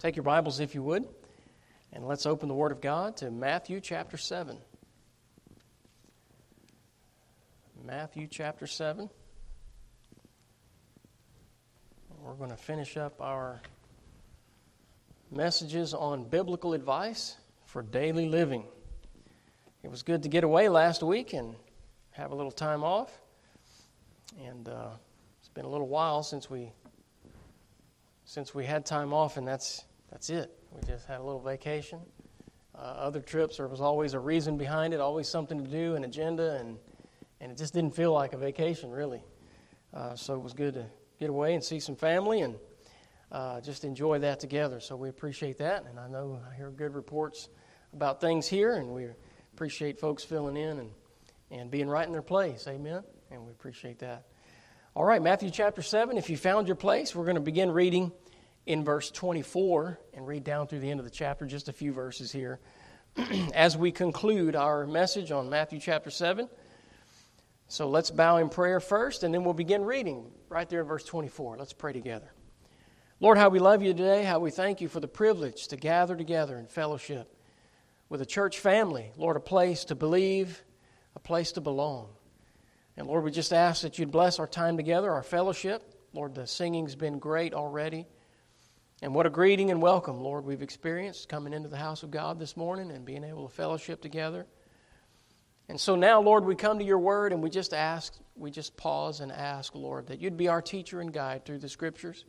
Take your Bibles, if you would, and let's open the Word of God to Matthew chapter 7. Matthew chapter 7. We're going to finish up our messages on biblical advice for daily living. It was good to get away last week and have a little time off. And uh, it's been a little while since we since we had time off, and that's that's it. We just had a little vacation. Uh, other trips, there was always a reason behind it, always something to do, an agenda, and and it just didn't feel like a vacation really. Uh, so it was good to get away and see some family and uh, just enjoy that together. So we appreciate that, and I know I hear good reports about things here, and we appreciate folks filling in and and being right in their place. Amen. And we appreciate that. All right, Matthew chapter 7. If you found your place, we're going to begin reading in verse 24 and read down through the end of the chapter, just a few verses here, as we conclude our message on Matthew chapter 7. So let's bow in prayer first, and then we'll begin reading right there in verse 24. Let's pray together. Lord, how we love you today, how we thank you for the privilege to gather together in fellowship with a church family. Lord, a place to believe, a place to belong. And Lord, we just ask that you'd bless our time together, our fellowship. Lord, the singing's been great already. And what a greeting and welcome, Lord, we've experienced coming into the house of God this morning and being able to fellowship together. And so now, Lord, we come to your word and we just ask, we just pause and ask, Lord, that you'd be our teacher and guide through the scriptures.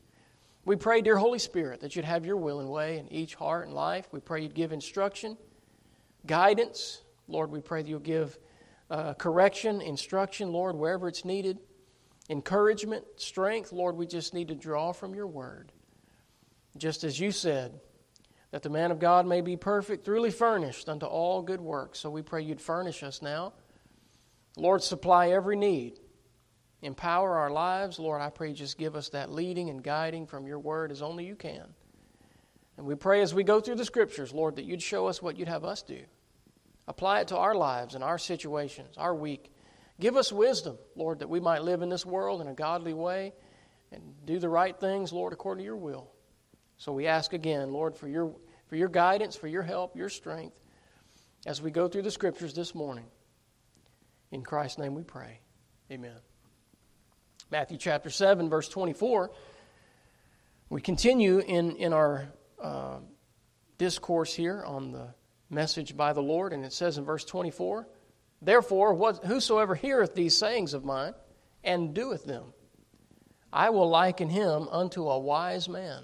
We pray, dear Holy Spirit, that you'd have your will and way in each heart and life. We pray you'd give instruction, guidance. Lord, we pray that you'll give uh, correction, instruction, Lord, wherever it's needed, encouragement, strength, Lord, we just need to draw from your word. Just as you said, that the man of God may be perfect, truly furnished unto all good works. So we pray you'd furnish us now. Lord, supply every need. Empower our lives. Lord, I pray just give us that leading and guiding from your word as only you can. And we pray as we go through the scriptures, Lord, that you'd show us what you'd have us do. Apply it to our lives and our situations, our week. Give us wisdom, Lord, that we might live in this world in a godly way and do the right things, Lord, according to your will. So we ask again, Lord, for your, for your guidance, for your help, your strength as we go through the scriptures this morning. In Christ's name we pray. Amen. Matthew chapter 7, verse 24. We continue in, in our uh, discourse here on the message by the Lord, and it says in verse 24, Therefore, what, whosoever heareth these sayings of mine and doeth them, I will liken him unto a wise man,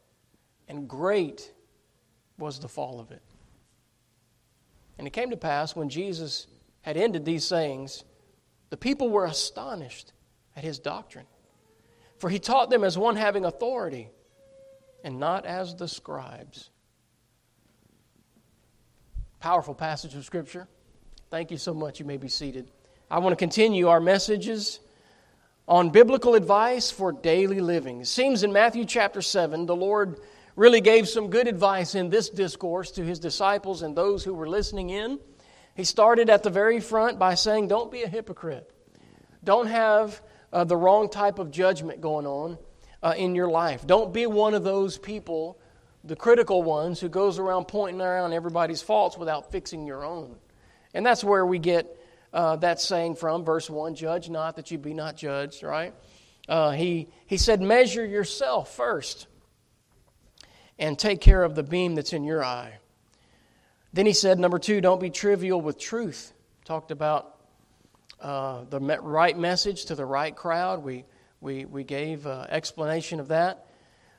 And great was the fall of it. And it came to pass when Jesus had ended these sayings, the people were astonished at his doctrine. For he taught them as one having authority, and not as the scribes. Powerful passage of Scripture. Thank you so much. You may be seated. I want to continue our messages on biblical advice for daily living. It seems in Matthew chapter 7, the Lord really gave some good advice in this discourse to his disciples and those who were listening in. He started at the very front by saying, Don't be a hypocrite. Don't have uh, the wrong type of judgment going on uh, in your life. Don't be one of those people the critical ones who goes around pointing around everybody's faults without fixing your own. And that's where we get uh, that saying from, verse 1 Judge not that you be not judged, right? Uh, he, he said, Measure yourself first and take care of the beam that's in your eye. Then he said, Number two, don't be trivial with truth. Talked about uh, the right message to the right crowd. We, we, we gave uh, explanation of that.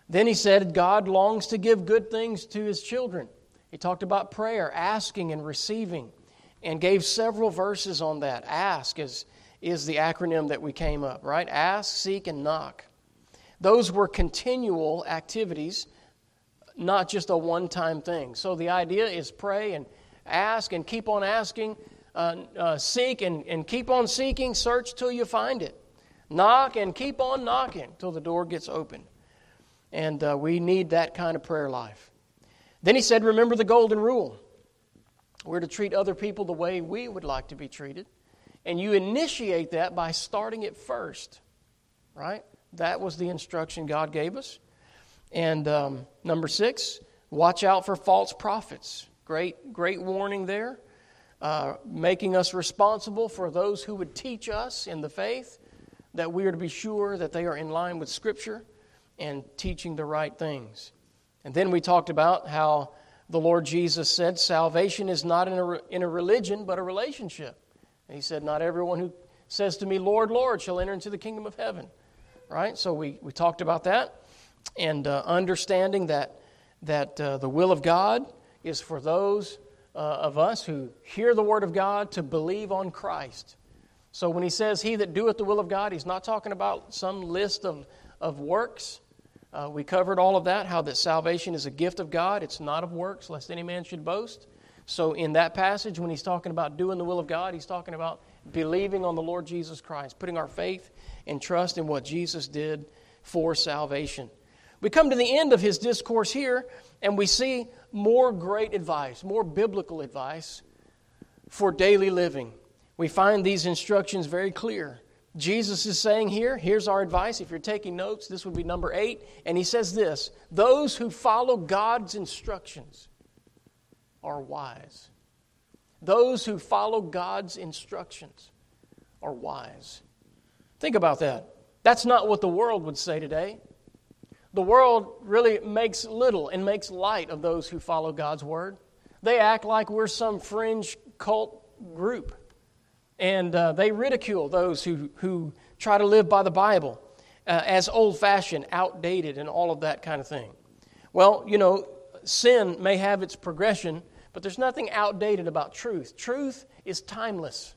Then he said, God longs to give good things to his children. He talked about prayer, asking and receiving, and gave several verses on that. Ask is, is the acronym that we came up, right? Ask, seek, and knock. Those were continual activities not just a one time thing. So the idea is pray and ask and keep on asking, uh, uh, seek and, and keep on seeking, search till you find it. Knock and keep on knocking till the door gets open. And uh, we need that kind of prayer life. Then he said, Remember the golden rule. We're to treat other people the way we would like to be treated. And you initiate that by starting it first, right? That was the instruction God gave us. And um, number six, watch out for false prophets. Great, great warning there. Uh, making us responsible for those who would teach us in the faith, that we are to be sure that they are in line with Scripture and teaching the right things. And then we talked about how the Lord Jesus said salvation is not in a, in a religion, but a relationship. And he said, Not everyone who says to me, Lord, Lord, shall enter into the kingdom of heaven. Right? So we, we talked about that and uh, understanding that, that uh, the will of God is for those uh, of us who hear the word of God to believe on Christ. So when he says, He that doeth the will of God, he's not talking about some list of, of works. Uh, we covered all of that, how that salvation is a gift of God. It's not of works, lest any man should boast. So, in that passage, when he's talking about doing the will of God, he's talking about believing on the Lord Jesus Christ, putting our faith and trust in what Jesus did for salvation. We come to the end of his discourse here, and we see more great advice, more biblical advice for daily living. We find these instructions very clear. Jesus is saying here, here's our advice. If you're taking notes, this would be number eight. And he says this Those who follow God's instructions are wise. Those who follow God's instructions are wise. Think about that. That's not what the world would say today. The world really makes little and makes light of those who follow God's word. They act like we're some fringe cult group. And uh, they ridicule those who, who try to live by the Bible uh, as old fashioned, outdated, and all of that kind of thing. Well, you know, sin may have its progression, but there's nothing outdated about truth. Truth is timeless.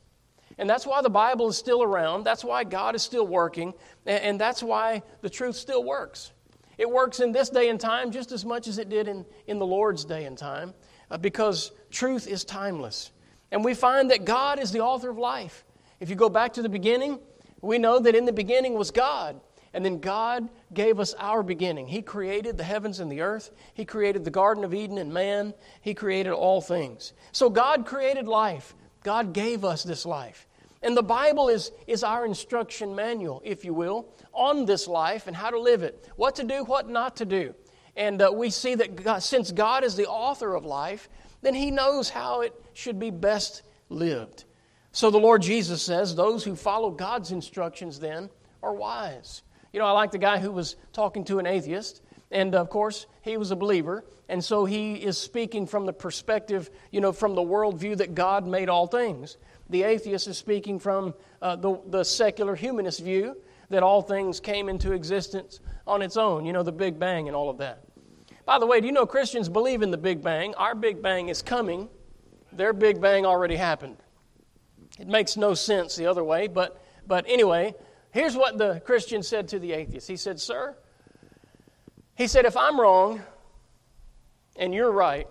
And that's why the Bible is still around. That's why God is still working. And that's why the truth still works. It works in this day and time just as much as it did in, in the Lord's day and time uh, because truth is timeless. And we find that God is the author of life. If you go back to the beginning, we know that in the beginning was God. And then God gave us our beginning. He created the heavens and the earth. He created the Garden of Eden and man. He created all things. So God created life. God gave us this life. And the Bible is, is our instruction manual, if you will, on this life and how to live it, what to do, what not to do. And uh, we see that God, since God is the author of life, then He knows how it should be best lived. So the Lord Jesus says, Those who follow God's instructions then are wise. You know, I like the guy who was talking to an atheist, and of course, he was a believer, and so he is speaking from the perspective, you know, from the worldview that God made all things. The atheist is speaking from uh, the, the secular humanist view that all things came into existence on its own, you know, the Big Bang and all of that. By the way, do you know Christians believe in the Big Bang? Our Big Bang is coming, their Big Bang already happened. It makes no sense the other way, but, but anyway, here's what the Christian said to the atheist. He said, Sir, he said, if I'm wrong and you're right,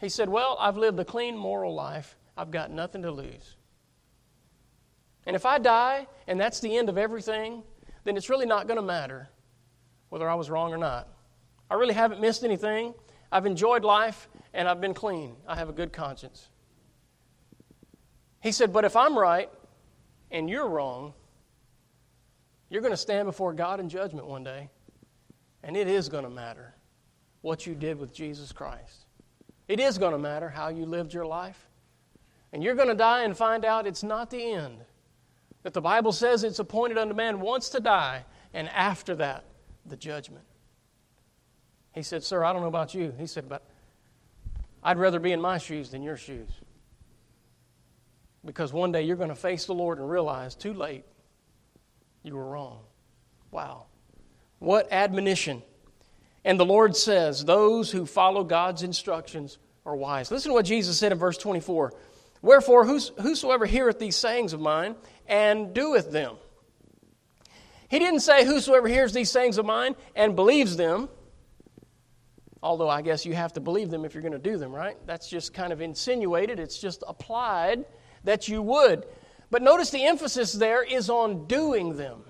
he said, Well, I've lived a clean moral life. I've got nothing to lose. And if I die and that's the end of everything, then it's really not going to matter whether I was wrong or not. I really haven't missed anything. I've enjoyed life and I've been clean. I have a good conscience. He said, But if I'm right and you're wrong, you're going to stand before God in judgment one day, and it is going to matter what you did with Jesus Christ. It is going to matter how you lived your life. And you're going to die and find out it's not the end. That the Bible says it's appointed unto man once to die, and after that, the judgment. He said, Sir, I don't know about you. He said, But I'd rather be in my shoes than your shoes. Because one day you're going to face the Lord and realize too late you were wrong. Wow. What admonition. And the Lord says, Those who follow God's instructions are wise. Listen to what Jesus said in verse 24. Wherefore, whosoever heareth these sayings of mine and doeth them. He didn't say, Whosoever hears these sayings of mine and believes them. Although I guess you have to believe them if you're going to do them, right? That's just kind of insinuated, it's just applied that you would. But notice the emphasis there is on doing them.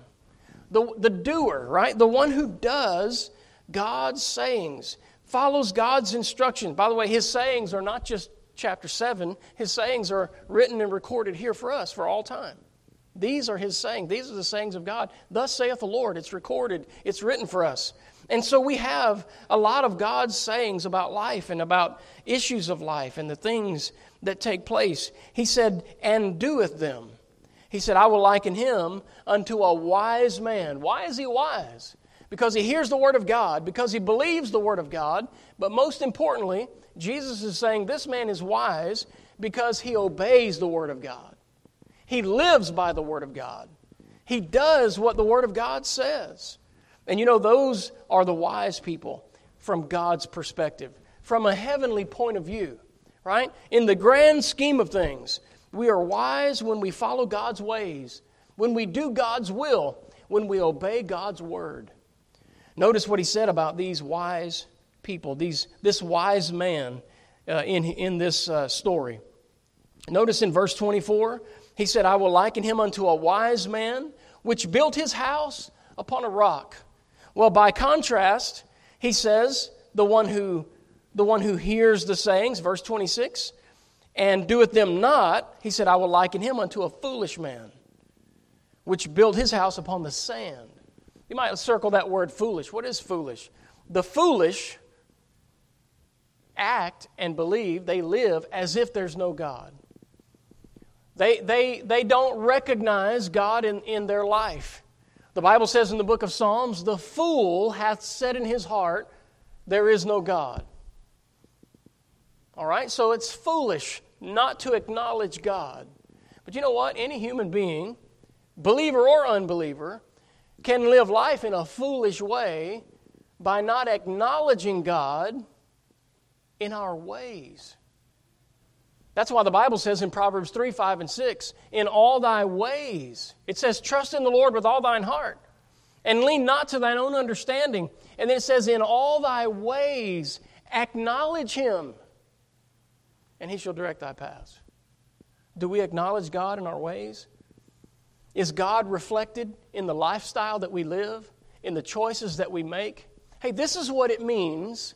The, the doer, right? The one who does God's sayings, follows God's instructions. By the way, his sayings are not just chapter 7, his sayings are written and recorded here for us for all time. These are his sayings. These are the sayings of God. Thus saith the Lord. It's recorded, it's written for us. And so we have a lot of God's sayings about life and about issues of life and the things that take place. He said, and doeth them. He said, I will liken him unto a wise man. Why is he wise? Because he hears the word of God, because he believes the word of God, but most importantly, Jesus is saying this man is wise because he obeys the word of God. He lives by the Word of God. He does what the Word of God says. And you know, those are the wise people from God's perspective, from a heavenly point of view, right? In the grand scheme of things, we are wise when we follow God's ways, when we do God's will, when we obey God's Word. Notice what he said about these wise people, these, this wise man uh, in, in this uh, story. Notice in verse 24, he said, I will liken him unto a wise man which built his house upon a rock. Well, by contrast, he says, the one who the one who hears the sayings, verse 26, and doeth them not, he said, I will liken him unto a foolish man, which built his house upon the sand. You might circle that word foolish. What is foolish? The foolish act and believe they live as if there's no God. They, they, they don't recognize God in, in their life. The Bible says in the book of Psalms, the fool hath said in his heart, There is no God. All right, so it's foolish not to acknowledge God. But you know what? Any human being, believer or unbeliever, can live life in a foolish way by not acknowledging God in our ways. That's why the Bible says in Proverbs 3, 5, and 6, in all thy ways, it says, trust in the Lord with all thine heart, and lean not to thine own understanding. And then it says, in all thy ways, acknowledge him, and he shall direct thy paths. Do we acknowledge God in our ways? Is God reflected in the lifestyle that we live, in the choices that we make? Hey, this is what it means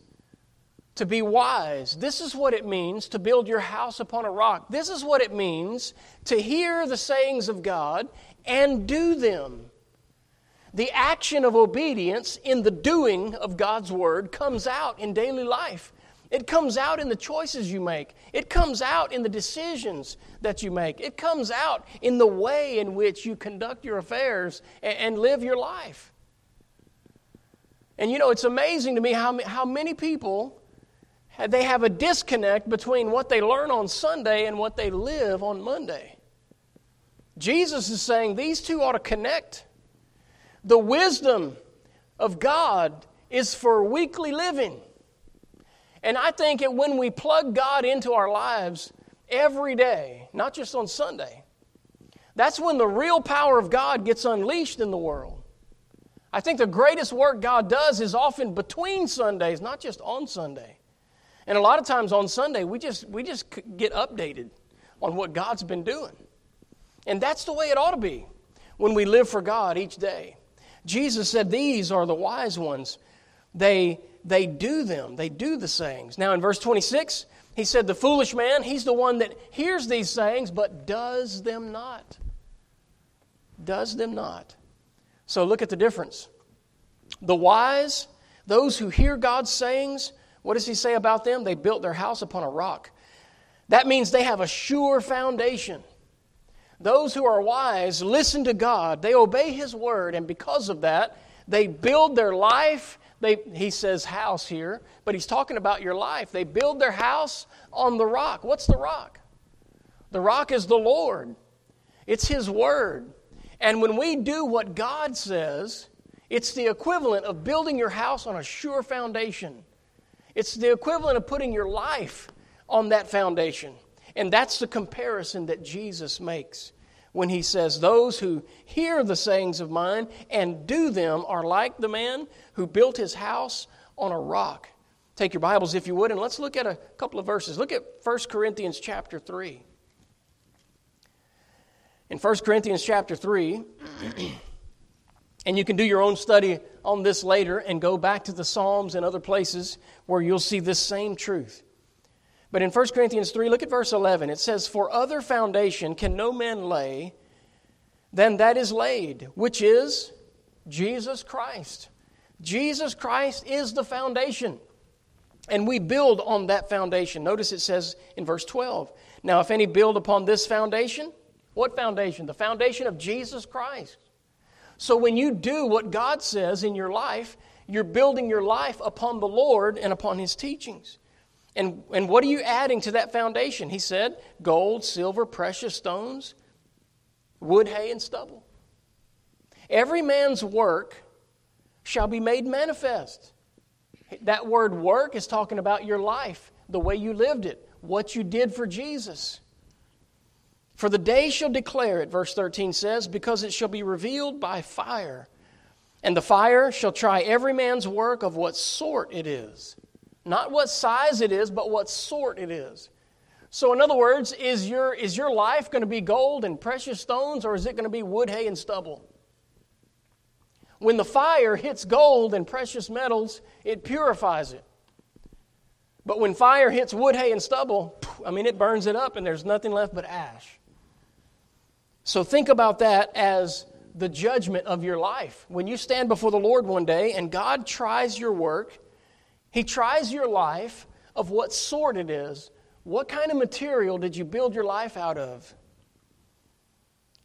to be wise. This is what it means to build your house upon a rock. This is what it means to hear the sayings of God and do them. The action of obedience in the doing of God's word comes out in daily life. It comes out in the choices you make. It comes out in the decisions that you make. It comes out in the way in which you conduct your affairs and, live your life. And you know, it's amazing to me how, how many people they have a disconnect between what they learn on Sunday and what they live on Monday. Jesus is saying these two ought to connect. The wisdom of God is for weekly living. And I think that when we plug God into our lives every day, not just on Sunday, that's when the real power of God gets unleashed in the world. I think the greatest work God does is often between Sundays, not just on Sunday. And a lot of times on Sunday, we just, we just get updated on what God's been doing. And that's the way it ought to be when we live for God each day. Jesus said, These are the wise ones. They, they do them, they do the sayings. Now, in verse 26, he said, The foolish man, he's the one that hears these sayings, but does them not. Does them not. So look at the difference. The wise, those who hear God's sayings, what does he say about them? They built their house upon a rock. That means they have a sure foundation. Those who are wise listen to God, they obey His word, and because of that, they build their life. They, he says house here, but he's talking about your life. They build their house on the rock. What's the rock? The rock is the Lord, it's His word. And when we do what God says, it's the equivalent of building your house on a sure foundation. It's the equivalent of putting your life on that foundation. And that's the comparison that Jesus makes when he says, Those who hear the sayings of mine and do them are like the man who built his house on a rock. take your Bibles if you would, and let's look at a couple of verses. Look at 1 Corinthians chapter 3. In 1 Corinthians chapter 3, and you can do your own study on this later and go back to the Psalms and other places where you'll see this same truth. But in 1 Corinthians 3, look at verse 11. It says, For other foundation can no man lay than that is laid, which is Jesus Christ. Jesus Christ is the foundation. And we build on that foundation. Notice it says in verse 12 Now, if any build upon this foundation, what foundation? The foundation of Jesus Christ. So when you do what God says in your life, you're building your life upon the Lord and upon His teachings. And, and what are you adding to that foundation? He said gold, silver, precious stones, wood, hay, and stubble. Every man's work shall be made manifest. That word work is talking about your life, the way you lived it, what you did for Jesus. For the day shall declare it, verse 13 says, because it shall be revealed by fire. And the fire shall try every man's work of what sort it is. Not what size it is, but what sort it is. So, in other words, is your, is your life going to be gold and precious stones, or is it going to be wood, hay, and stubble? When the fire hits gold and precious metals, it purifies it. But when fire hits wood, hay, and stubble, I mean, it burns it up and there's nothing left but ash. So think about that as the judgment of your life. When you stand before the Lord one day and God tries your work, He tries your life of what sort it is. What kind of material did you build your life out of?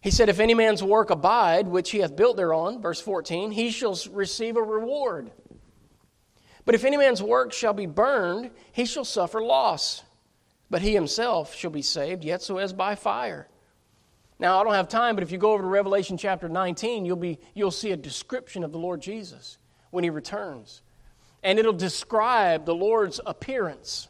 He said, If any man's work abide, which he hath built thereon, verse 14, he shall receive a reward. But if any man's work shall be burned, he shall suffer loss. But he himself shall be saved, yet so as by fire. Now, I don't have time, but if you go over to Revelation chapter 19, you'll, be, you'll see a description of the Lord Jesus when he returns. And it'll describe the Lord's appearance.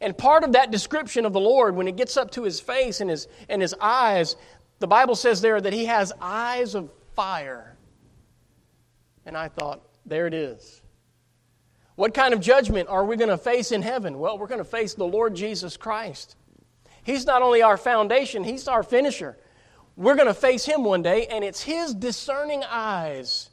And part of that description of the Lord, when it gets up to his face and his, and his eyes, the Bible says there that he has eyes of fire. And I thought, there it is. What kind of judgment are we going to face in heaven? Well, we're going to face the Lord Jesus Christ. He's not only our foundation, He's our finisher. We're going to face Him one day, and it's His discerning eyes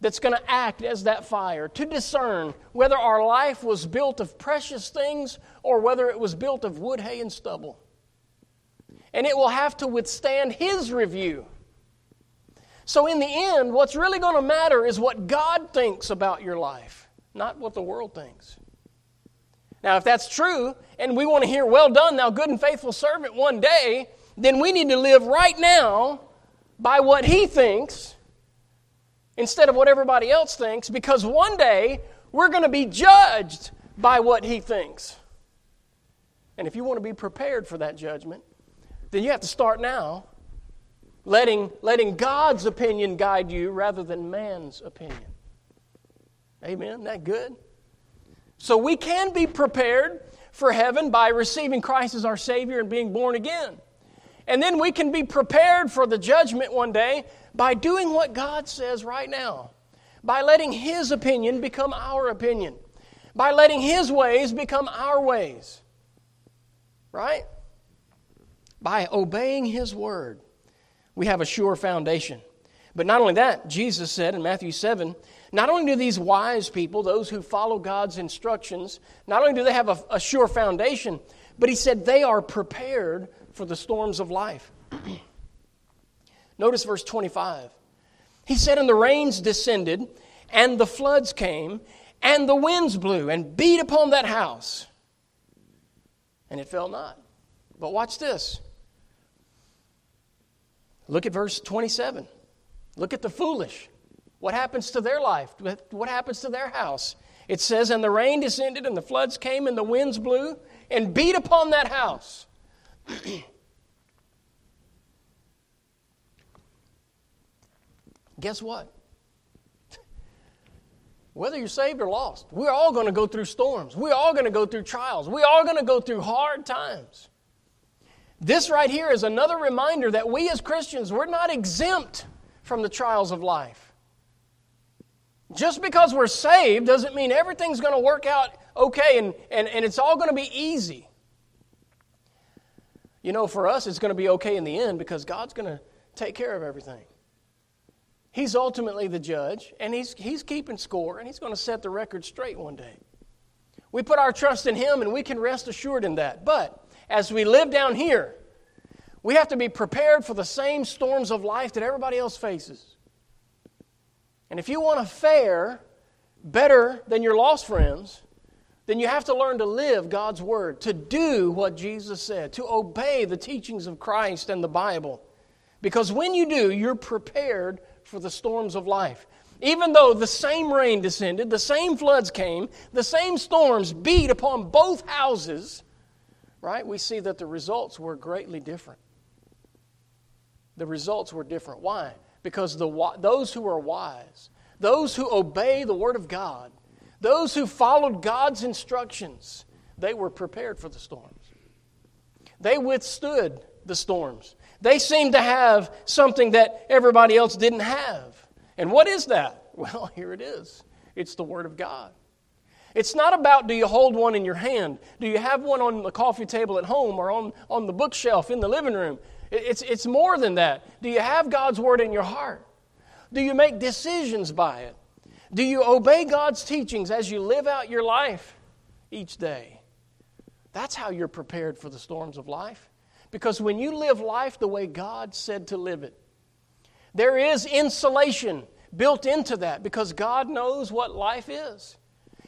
that's going to act as that fire to discern whether our life was built of precious things or whether it was built of wood, hay, and stubble and it will have to withstand His review. So, in the end, what's really going to matter is what God thinks about your life, not what the world thinks. Now, if that's true, and we want to hear, well done, thou good and faithful servant, one day, then we need to live right now by what He thinks instead of what everybody else thinks, because one day we're going to be judged by what He thinks. And if you want to be prepared for that judgment, then you have to start now letting, letting God's opinion guide you rather than man's opinion. Amen? That good? So we can be prepared for heaven by receiving Christ as our Savior and being born again. And then we can be prepared for the judgment one day by doing what God says right now, by letting His opinion become our opinion, by letting His ways become our ways. Right? by obeying His word, we have a sure foundation. But not only that, Jesus said in Matthew 7 not only do these wise people, those who follow God's instructions, not only do they have a, a sure foundation, but He said they are prepared for the storms of life. Notice verse 25. He said, And the rains descended, and the floods came, and the winds blew and beat upon that house, and it fell not. But watch this. Look at verse 27. Look at the foolish. What happens to their life? What happens to their house? It says, And the rain descended, and the floods came, and the winds blew, and beat upon that house. Guess what? Whether you're saved or lost, we're all going to go through storms. We're all going to go through trials. We're all going to go through hard times. This right here is another reminder that we as Christians, we're not exempt from the trials of life. Just because we're saved doesn't mean everything's going to work out okay and, and, and it's all going to be easy. You know, for us, it's going to be okay in the end because God's going to take care of everything. He's ultimately the judge, and he's, he's keeping score, and he's going to set the record straight one day. We put our trust in him, and we can rest assured in that. But as we live down here, we have to be prepared for the same storms of life that everybody else faces. And if you want to fare better than your lost friends, then you have to learn to live God's Word, to do what Jesus said, to obey the teachings of Christ and the Bible. Because when you do, you're prepared for the storms of life. Even though the same rain descended, the same floods came, the same storms beat upon both houses, right? We see that the results were greatly different. The results were different. Why? Because the, those who are wise, those who obey the Word of God, those who followed God's instructions, they were prepared for the storms. They withstood the storms. They seem to have something that everybody else didn't have. And what is that? Well, here it is it's the Word of God. It's not about do you hold one in your hand? Do you have one on the coffee table at home or on, on the bookshelf in the living room? It's, it's more than that. Do you have God's Word in your heart? Do you make decisions by it? Do you obey God's teachings as you live out your life each day? That's how you're prepared for the storms of life. Because when you live life the way God said to live it, there is insulation built into that because God knows what life is.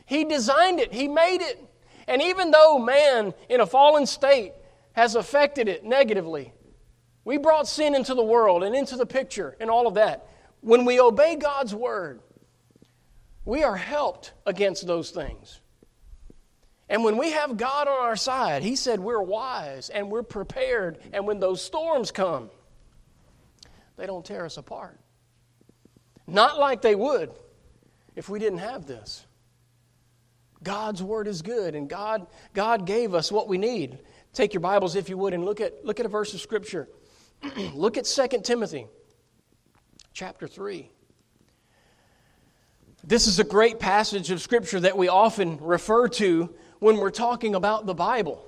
He designed it, He made it. And even though man in a fallen state has affected it negatively, we brought sin into the world and into the picture and all of that. When we obey God's word, we are helped against those things. And when we have God on our side, He said we're wise and we're prepared. And when those storms come, they don't tear us apart. Not like they would if we didn't have this. God's word is good, and God, God gave us what we need. Take your Bibles, if you would, and look at, look at a verse of Scripture. look at 2 Timothy chapter 3. This is a great passage of Scripture that we often refer to when we're talking about the Bible.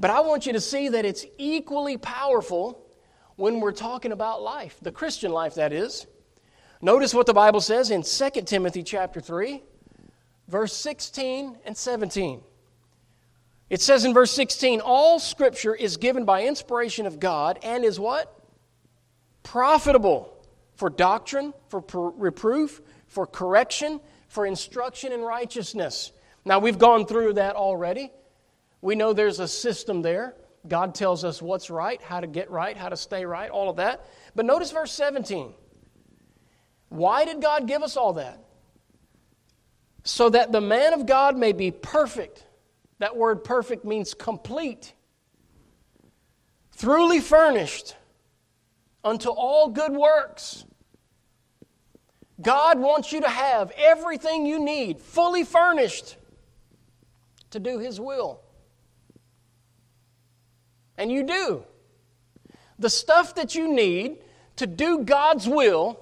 But I want you to see that it's equally powerful when we're talking about life, the Christian life, that is. Notice what the Bible says in 2 Timothy chapter 3, verse 16 and 17. It says in verse 16, all scripture is given by inspiration of God and is what? Profitable for doctrine, for reproof, for correction, for instruction in righteousness. Now, we've gone through that already. We know there's a system there. God tells us what's right, how to get right, how to stay right, all of that. But notice verse 17. Why did God give us all that? So that the man of God may be perfect. That word perfect means complete, truly furnished unto all good works. God wants you to have everything you need, fully furnished to do His will. And you do. The stuff that you need to do God's will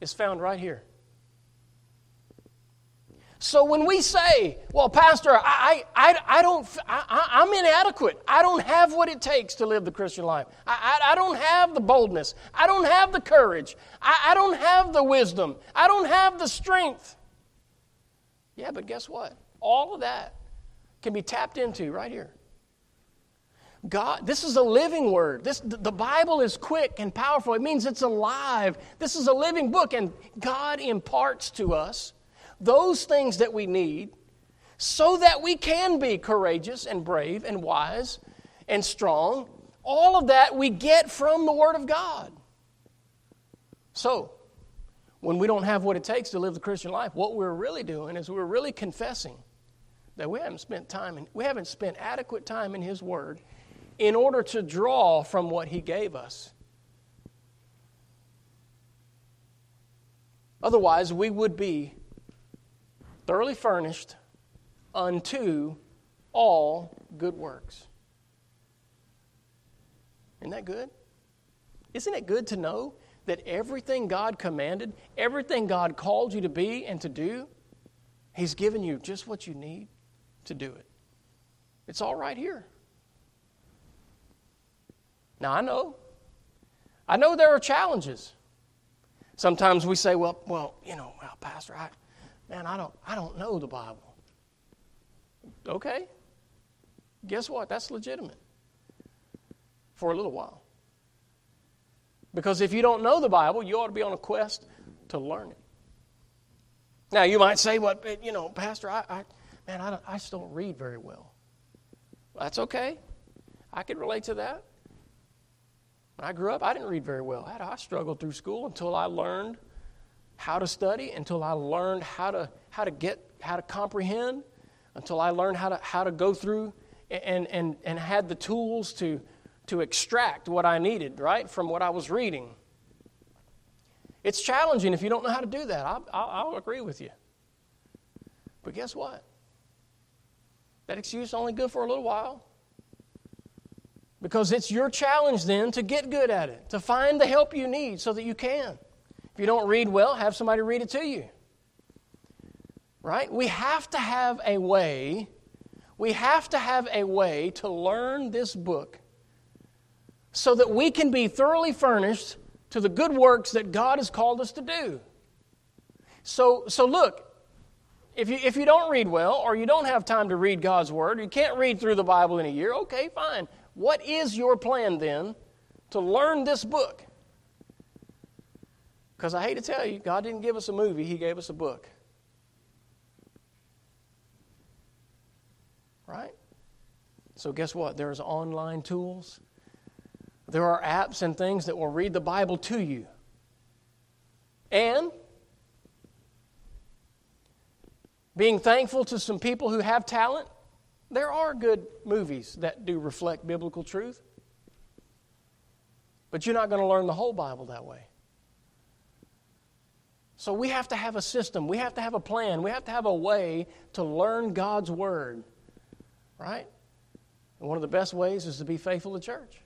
is found right here. So when we say, well, Pastor, I, I, I don't, I, am inadequate. I don't have what it takes to live the Christian life. I, I, I don't have the boldness. I don't have the courage. I, I don't have the wisdom. I don't have the strength. Yeah, but guess what? All of that can be tapped into right here. God, this is a living word. This, the Bible is quick and powerful. It means it's alive. This is a living book, and God imparts to us those things that we need so that we can be courageous and brave and wise and strong. All of that we get from the Word of God. So, when we don't have what it takes to live the Christian life, what we're really doing is we're really confessing that we haven't spent time in, we haven't spent adequate time in His Word in order to draw from what He gave us. Otherwise, we would be thoroughly furnished unto all good works. Isn't that good? Isn't it good to know that everything God commanded, everything God called you to be and to do, He's given you just what you need to do it. It's all right here. Now, I know. I know there are challenges. Sometimes we say, well, well, you know, well, Pastor, I, man, I don't, I don't know the Bible. Okay. Guess what? That's legitimate for a little while. Because if you don't know the Bible, you ought to be on a quest to learn it. Now, you might say, "What, well, you know, Pastor, I, I man, I, I still don't read very well." That's okay. I can relate to that. When I grew up, I didn't read very well. I, I struggled through school until I learned how to study, until I learned how to how to get how to comprehend, until I learned how to how to go through and and and had the tools to to extract what I needed, right, from what I was reading. It's challenging if you don't know how to do that. I'll, I'll, I'll agree with you. But guess what? That excuse is only good for a little while. Because it's your challenge then to get good at it, to find the help you need so that you can. If you don't read well, have somebody read it to you. Right? We have to have a way, we have to have a way to learn this book so that we can be thoroughly furnished to the good works that God has called us to do. So, so look, if you, if you don't read well, or you don't have time to read God's Word, you can't read through the Bible in a year, okay, fine. What is your plan then to learn this book? Because I hate to tell you, God didn't give us a movie, He gave us a book. Right? So, guess what? There's online tools there are apps and things that will read the Bible to you. And being thankful to some people who have talent, there are good movies that do reflect biblical truth. But you're not going to learn the whole Bible that way. So we have to have a system, we have to have a plan, we have to have a way to learn God's Word. Right? And one of the best ways is to be faithful to church.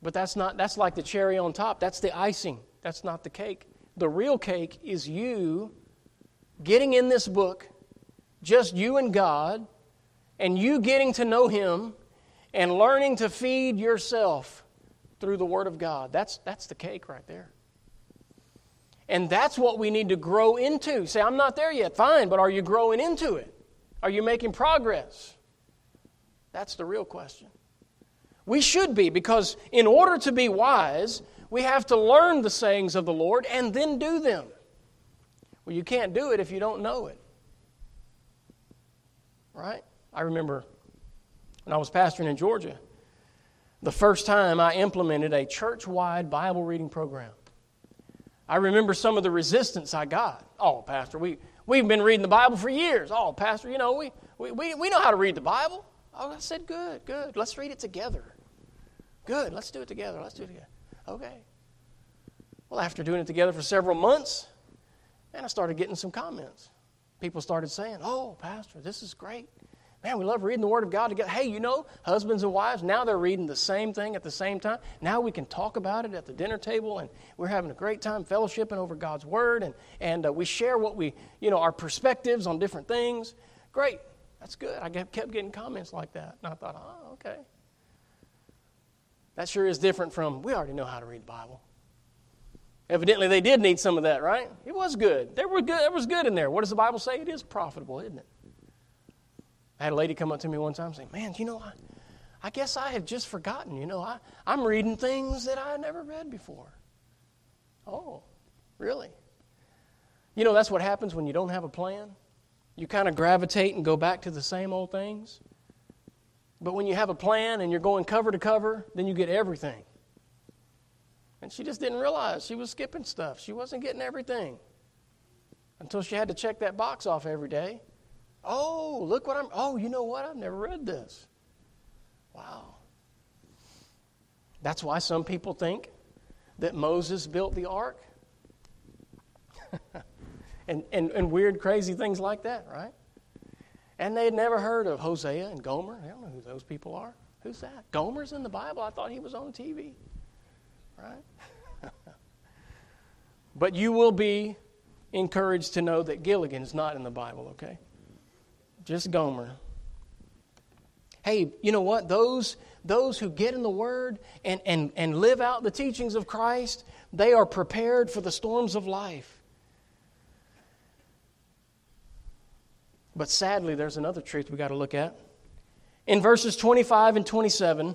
But that's not that's like the cherry on top. That's the icing. That's not the cake. The real cake is you getting in this book, just you and God, and you getting to know him and learning to feed yourself through the word of God. That's that's the cake right there. And that's what we need to grow into. Say, I'm not there yet. Fine, but are you growing into it? Are you making progress? That's the real question. We should be, because in order to be wise, we have to learn the sayings of the Lord and then do them. Well, you can't do it if you don't know it. Right? I remember when I was pastoring in Georgia, the first time I implemented a church wide Bible reading program. I remember some of the resistance I got. Oh, Pastor, we, we've been reading the Bible for years. Oh, Pastor, you know, we, we, we, we know how to read the Bible. Oh, I said, good, good. Let's read it together. Good, let's do it together. Let's do it together. Okay. Well, after doing it together for several months, man, I started getting some comments. People started saying, Oh, Pastor, this is great. Man, we love reading the Word of God together. Hey, you know, husbands and wives, now they're reading the same thing at the same time. Now we can talk about it at the dinner table, and we're having a great time fellowshipping over God's Word, and, and uh, we share what we, you know, our perspectives on different things. Great. That's good. I kept getting comments like that. And I thought, oh, okay. That sure is different from, we already know how to read the Bible. Evidently, they did need some of that, right? It was good. There, were good. there was good in there. What does the Bible say? It is profitable, isn't it? I had a lady come up to me one time saying, Man, you know, I, I guess I have just forgotten. You know, I, I'm reading things that I never read before. Oh, really? You know, that's what happens when you don't have a plan. You kind of gravitate and go back to the same old things. But when you have a plan and you're going cover to cover, then you get everything. And she just didn't realize she was skipping stuff. She wasn't getting everything until she had to check that box off every day. Oh, look what I'm. Oh, you know what? I've never read this. Wow. That's why some people think that Moses built the ark. and, and, and weird, crazy things like that, right? And they had never heard of Hosea and Gomer. They don't know who those people are. Who's that? Gomer's in the Bible? I thought he was on TV. Right? but you will be encouraged to know that Gilligan's not in the Bible, okay? Just Gomer. Hey, you know what? Those, those who get in the Word and, and, and live out the teachings of Christ, they are prepared for the storms of life. But sadly, there's another truth we got to look at. In verses 25 and 27,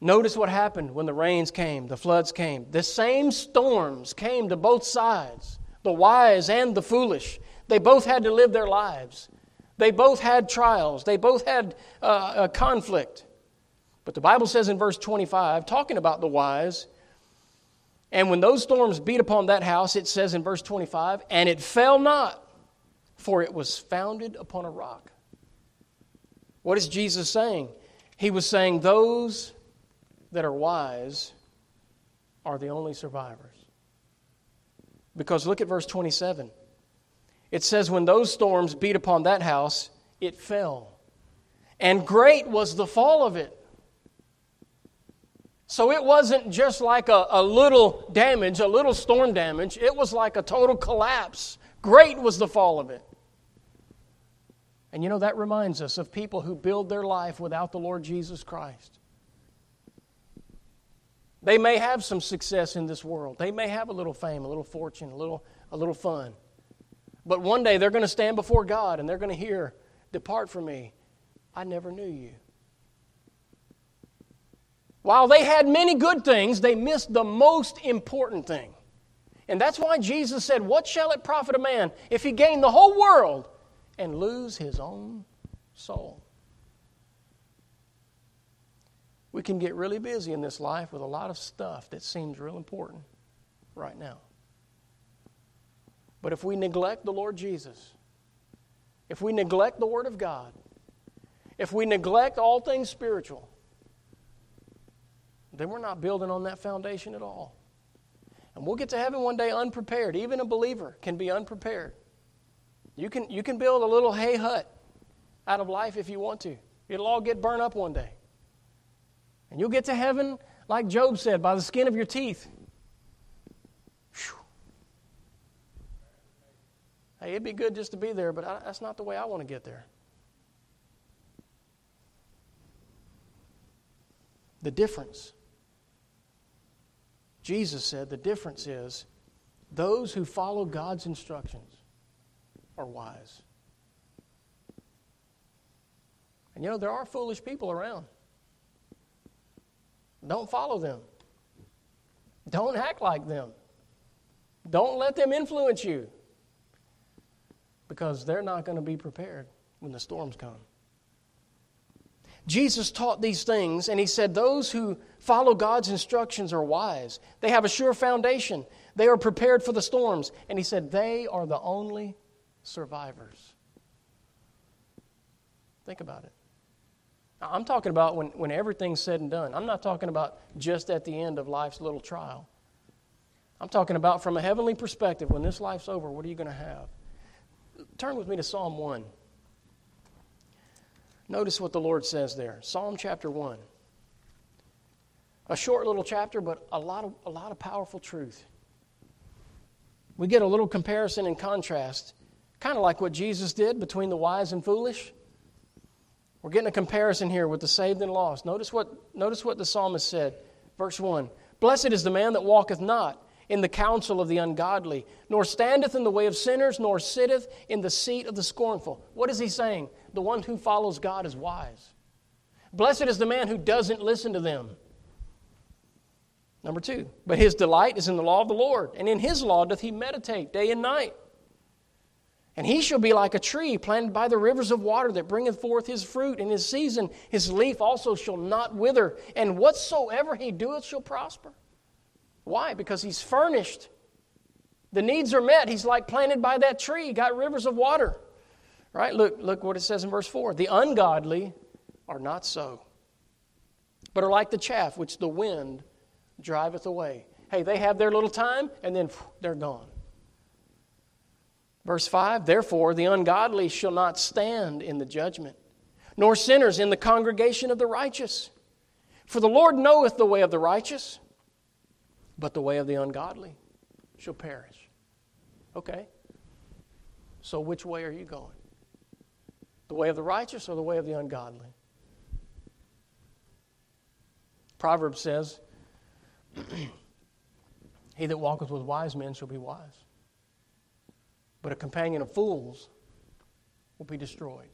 notice what happened when the rains came, the floods came. The same storms came to both sides, the wise and the foolish. They both had to live their lives. They both had trials. They both had uh, a conflict. But the Bible says in verse 25, talking about the wise, and when those storms beat upon that house, it says in verse 25, and it fell not, for it was founded upon a rock. What is Jesus saying? He was saying, Those that are wise are the only survivors. Because look at verse 27. It says, When those storms beat upon that house, it fell. And great was the fall of it. So it wasn't just like a, a little damage, a little storm damage. It was like a total collapse. Great was the fall of it. And you know, that reminds us of people who build their life without the Lord Jesus Christ. They may have some success in this world. They may have a little fame, a little fortune, a little, a little fun. But one day they're going to stand before God and they're going to hear, Depart from me. I never knew you. While they had many good things, they missed the most important thing. And that's why Jesus said, What shall it profit a man if he gain the whole world and lose his own soul? We can get really busy in this life with a lot of stuff that seems real important right now. But if we neglect the Lord Jesus, if we neglect the Word of God, if we neglect all things spiritual, then we're not building on that foundation at all. And we'll get to heaven one day unprepared. Even a believer can be unprepared. You can, you can build a little hay hut out of life if you want to. It'll all get burned up one day. And you'll get to heaven, like Job said, by the skin of your teeth. Hey, it'd be good just to be there, but I, that's not the way I want to get there. The difference. Jesus said the difference is those who follow God's instructions are wise. And you know, there are foolish people around. Don't follow them. Don't act like them. Don't let them influence you because they're not going to be prepared when the storms come. Jesus taught these things, and he said, Those who follow God's instructions are wise. They have a sure foundation. They are prepared for the storms. And he said, They are the only survivors. Think about it. I'm talking about when, when everything's said and done. I'm not talking about just at the end of life's little trial. I'm talking about from a heavenly perspective, when this life's over, what are you going to have? Turn with me to Psalm 1. Notice what the Lord says there. Psalm chapter 1. A short little chapter, but a lot of, a lot of powerful truth. We get a little comparison and contrast, kind of like what Jesus did between the wise and foolish. We're getting a comparison here with the saved and lost. Notice what, notice what the psalmist said. Verse 1 Blessed is the man that walketh not in the counsel of the ungodly, nor standeth in the way of sinners, nor sitteth in the seat of the scornful. What is he saying? The one who follows God is wise. Blessed is the man who doesn't listen to them. Number two, but his delight is in the law of the Lord, and in his law doth he meditate day and night. And he shall be like a tree planted by the rivers of water that bringeth forth his fruit in his season. His leaf also shall not wither, and whatsoever he doeth shall prosper. Why? Because he's furnished. The needs are met. He's like planted by that tree, got rivers of water. Right? Look, look what it says in verse 4. The ungodly are not so, but are like the chaff which the wind driveth away. Hey, they have their little time and then they're gone. Verse 5 Therefore, the ungodly shall not stand in the judgment, nor sinners in the congregation of the righteous. For the Lord knoweth the way of the righteous but the way of the ungodly shall perish. Okay. So which way are you going? The way of the righteous or the way of the ungodly? Proverbs says, He that walketh with wise men shall be wise, but a companion of fools will be destroyed.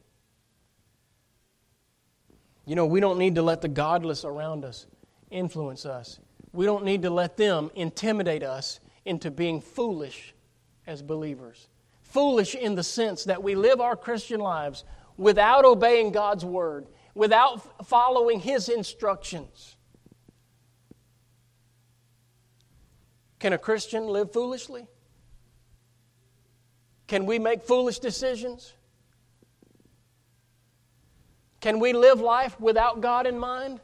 You know, we don't need to let the godless around us influence us. We don't need to let them intimidate us into being foolish as believers. Foolish in the sense that we live our Christian lives without obeying God's word, without following His instructions. Can a Christian live foolishly? Can we make foolish decisions? Can we live life without God in mind?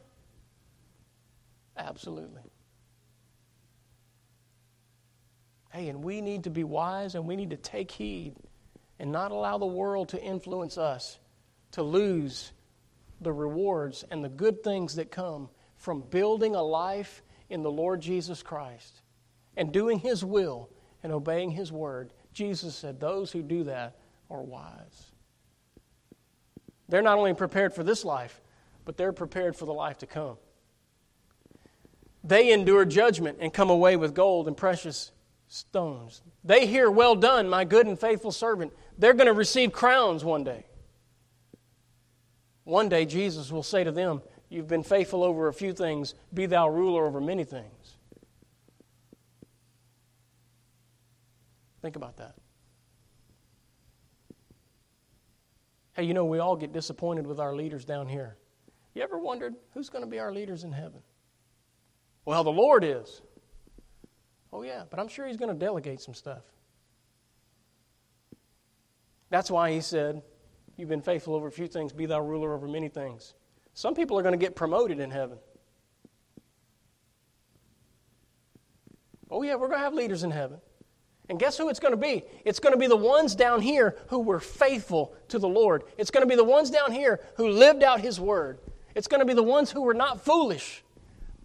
Absolutely. Hey, and we need to be wise and we need to take heed and not allow the world to influence us to lose the rewards and the good things that come from building a life in the Lord Jesus Christ and doing His will and obeying His word. Jesus said, Those who do that are wise. They're not only prepared for this life, but they're prepared for the life to come. They endure judgment and come away with gold and precious stones. They hear, Well done, my good and faithful servant. They're going to receive crowns one day. One day, Jesus will say to them, You've been faithful over a few things, be thou ruler over many things. Think about that. Hey, you know, we all get disappointed with our leaders down here. You ever wondered who's going to be our leaders in heaven? Well, the Lord is. Oh, yeah, but I'm sure He's going to delegate some stuff. That's why He said, You've been faithful over a few things, be thou ruler over many things. Some people are going to get promoted in heaven. Oh, yeah, we're going to have leaders in heaven. And guess who it's going to be? It's going to be the ones down here who were faithful to the Lord. It's going to be the ones down here who lived out His word. It's going to be the ones who were not foolish.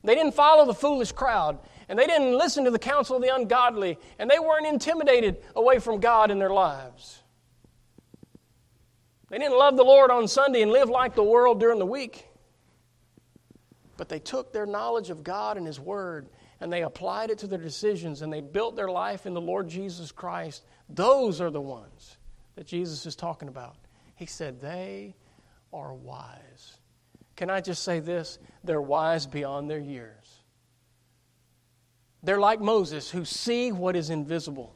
They didn't follow the foolish crowd, and they didn't listen to the counsel of the ungodly, and they weren't intimidated away from God in their lives. They didn't love the Lord on Sunday and live like the world during the week. But they took their knowledge of God and His Word and they applied it to their decisions and they built their life in the Lord Jesus Christ, those are the ones that Jesus is talking about. He said, They are wise. Can I just say this? They're wise beyond their years. They're like Moses, who see what is invisible.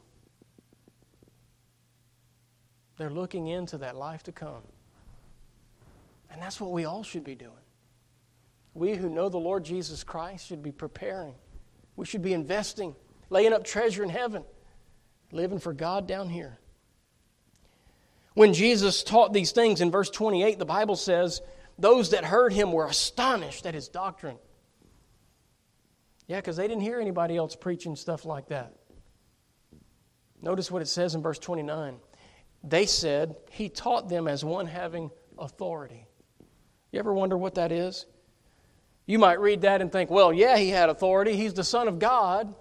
They're looking into that life to come. And that's what we all should be doing. We who know the Lord Jesus Christ should be preparing we should be investing, laying up treasure in heaven, living for God down here. When Jesus taught these things in verse 28, the Bible says, Those that heard him were astonished at his doctrine. Yeah, because they didn't hear anybody else preaching stuff like that. Notice what it says in verse 29. They said, He taught them as one having authority. You ever wonder what that is? You might read that and think, well, yeah, he had authority. He's the Son of God.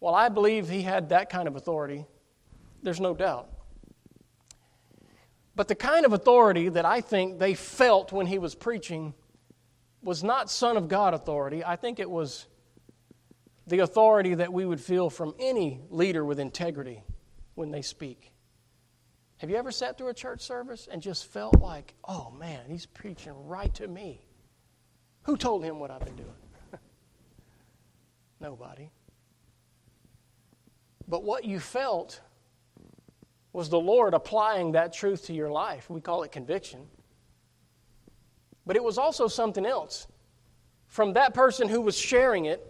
Well, I believe he had that kind of authority. There's no doubt. But the kind of authority that I think they felt when he was preaching was not Son of God authority. I think it was the authority that we would feel from any leader with integrity when they speak. Have you ever sat through a church service and just felt like, oh man, he's preaching right to me? Who told him what I've been doing? Nobody. But what you felt was the Lord applying that truth to your life. We call it conviction. But it was also something else. From that person who was sharing it,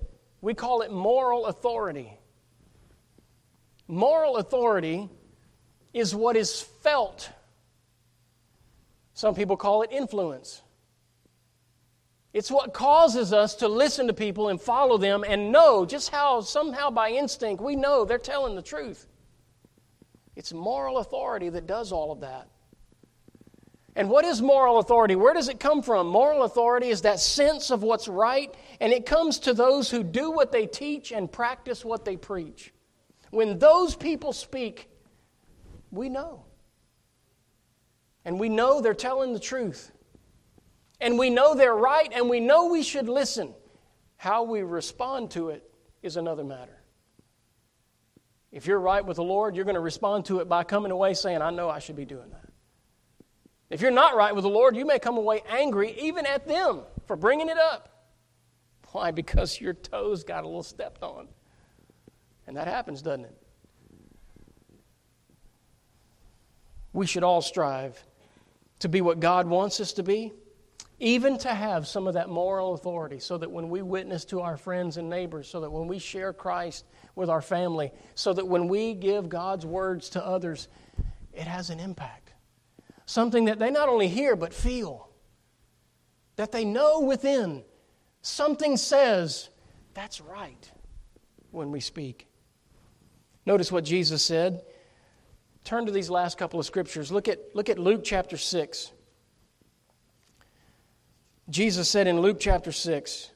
we call it moral authority. Moral authority is what is felt. Some people call it influence. It's what causes us to listen to people and follow them and know just how, somehow by instinct, we know they're telling the truth. It's moral authority that does all of that. And what is moral authority? Where does it come from? Moral authority is that sense of what's right, and it comes to those who do what they teach and practice what they preach. When those people speak, we know. And we know they're telling the truth. And we know they're right, and we know we should listen. How we respond to it is another matter. If you're right with the Lord, you're going to respond to it by coming away saying, I know I should be doing that. If you're not right with the Lord, you may come away angry even at them for bringing it up. Why? Because your toes got a little stepped on. And that happens, doesn't it? We should all strive to be what God wants us to be, even to have some of that moral authority, so that when we witness to our friends and neighbors, so that when we share Christ with our family, so that when we give God's words to others, it has an impact. Something that they not only hear, but feel. That they know within something says, that's right when we speak. Notice what Jesus said Turn to these last couple of scriptures. Look at, look at Luke chapter 6. Jesus said in Luke chapter 6,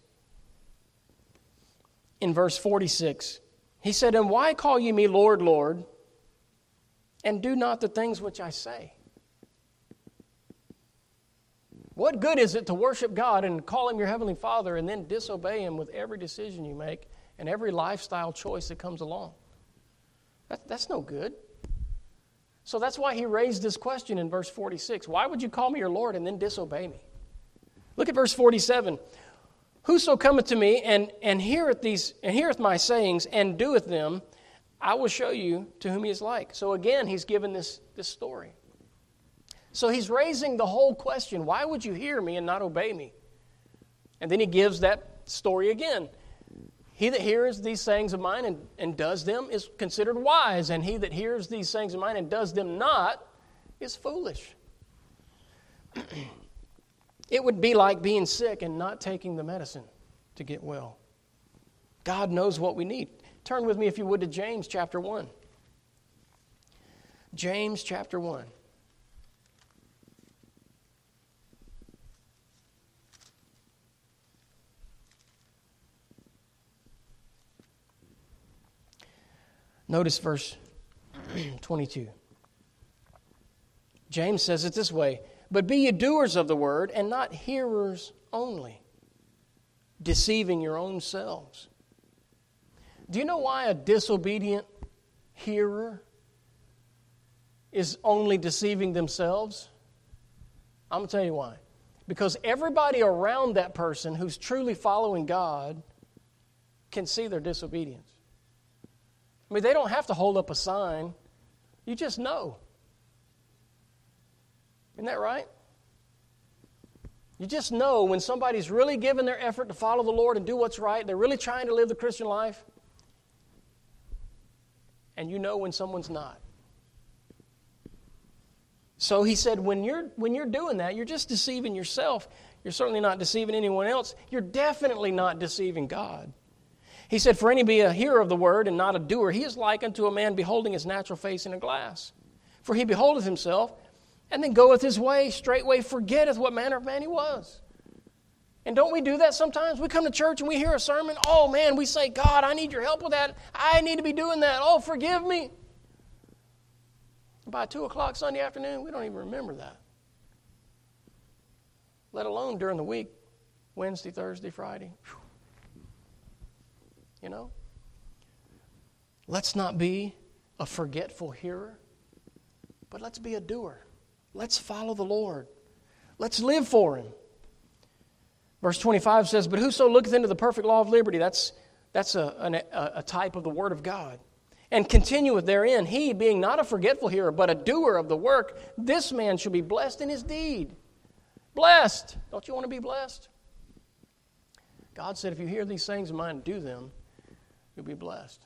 in verse 46, He said, And why call ye me Lord, Lord, and do not the things which I say? What good is it to worship God and call Him your Heavenly Father and then disobey Him with every decision you make and every lifestyle choice that comes along? That, that's no good. So that's why he raised this question in verse 46 Why would you call me your Lord and then disobey me? Look at verse 47. Whoso cometh to me and, and heareth these and heareth my sayings and doeth them, I will show you to whom he is like. So again, he's given this, this story. So he's raising the whole question why would you hear me and not obey me? And then he gives that story again. He that hears these sayings of mine and, and does them is considered wise, and he that hears these sayings of mine and does them not is foolish. it would be like being sick and not taking the medicine to get well. God knows what we need. Turn with me, if you would, to James chapter 1. James chapter 1. Notice verse 22. James says it this way But be ye doers of the word, and not hearers only, deceiving your own selves. Do you know why a disobedient hearer is only deceiving themselves? I'm going to tell you why. Because everybody around that person who's truly following God can see their disobedience. I mean, they don't have to hold up a sign, you just know. Isn't that right? You just know when somebody's really giving their effort to follow the Lord and do what's right, they're really trying to live the Christian life, and you know when someone's not. So he said, when you're, when you're doing that, you're just deceiving yourself. You're certainly not deceiving anyone else. You're definitely not deceiving God. He said, For any be a hearer of the word and not a doer, he is like unto a man beholding his natural face in a glass. For he beholdeth himself, and then goeth his way, straightway forgetteth what manner of man he was. And don't we do that sometimes? We come to church and we hear a sermon. Oh man, we say, God, I need your help with that. I need to be doing that. Oh, forgive me. By 2 o'clock Sunday afternoon, we don't even remember that. Let alone during the week Wednesday, Thursday, Friday. You know? Let's not be a forgetful hearer, but let's be a doer. Let's follow the Lord. Let's live for Him. Verse 25 says, But whoso looketh into the perfect law of liberty, that's, that's a, a, a type of the Word of God, and continueth therein, he being not a forgetful hearer, but a doer of the work, this man shall be blessed in his deed. Blessed. Don't you want to be blessed? God said, If you hear these things of mine do them, you'll be blessed.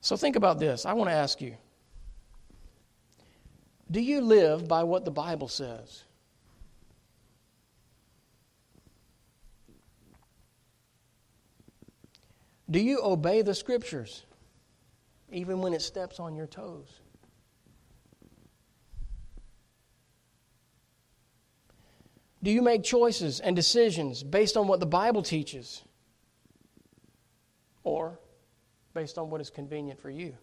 So think about this. I want to ask you Do you live by what the Bible says? Do you obey the scriptures even when it steps on your toes? Do you make choices and decisions based on what the Bible teaches? or based on what is convenient for you.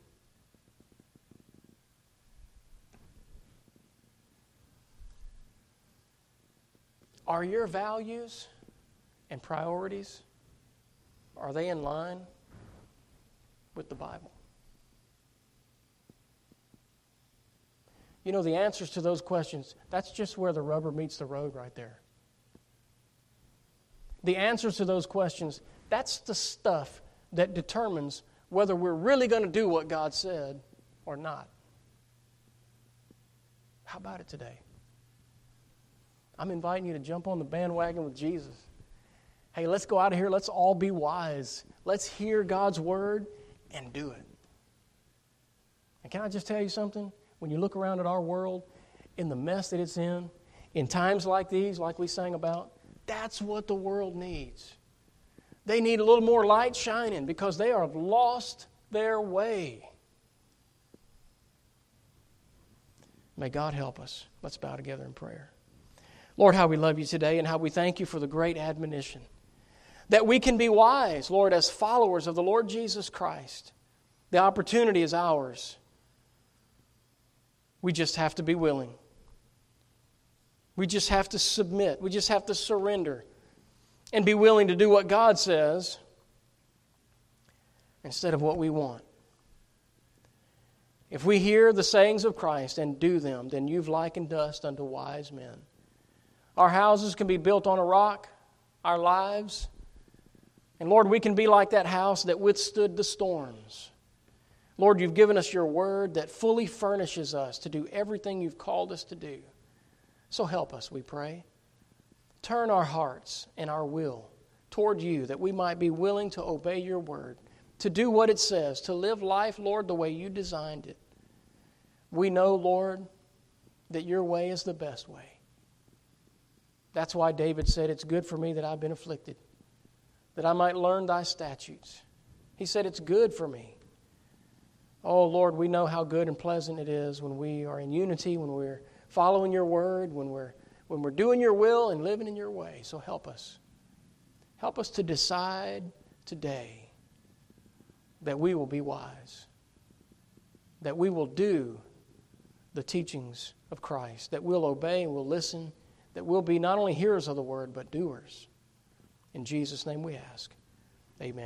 Are your values and priorities are they in line with the Bible? You know, the answers to those questions, that's just where the rubber meets the road right there. The answers to those questions, that's the stuff that determines whether we're really going to do what God said or not. How about it today? I'm inviting you to jump on the bandwagon with Jesus. Hey, let's go out of here. Let's all be wise. Let's hear God's word and do it. And can I just tell you something? When you look around at our world, in the mess that it's in, in times like these, like we sang about, that's what the world needs. They need a little more light shining because they are lost their way. May God help us. Let's bow together in prayer. Lord, how we love you today and how we thank you for the great admonition that we can be wise, Lord, as followers of the Lord Jesus Christ. The opportunity is ours. We just have to be willing. We just have to submit. We just have to surrender and be willing to do what God says instead of what we want. If we hear the sayings of Christ and do them, then you've likened us unto wise men. Our houses can be built on a rock, our lives. And Lord, we can be like that house that withstood the storms. Lord, you've given us your word that fully furnishes us to do everything you've called us to do. So help us, we pray. Turn our hearts and our will toward you that we might be willing to obey your word, to do what it says, to live life, Lord, the way you designed it. We know, Lord, that your way is the best way. That's why David said, It's good for me that I've been afflicted, that I might learn thy statutes. He said, It's good for me. Oh, Lord, we know how good and pleasant it is when we are in unity, when we're following your word, when we're, when we're doing your will and living in your way. So help us. Help us to decide today that we will be wise, that we will do the teachings of Christ, that we'll obey and we'll listen that we'll be not only hearers of the word, but doers. In Jesus' name we ask. Amen.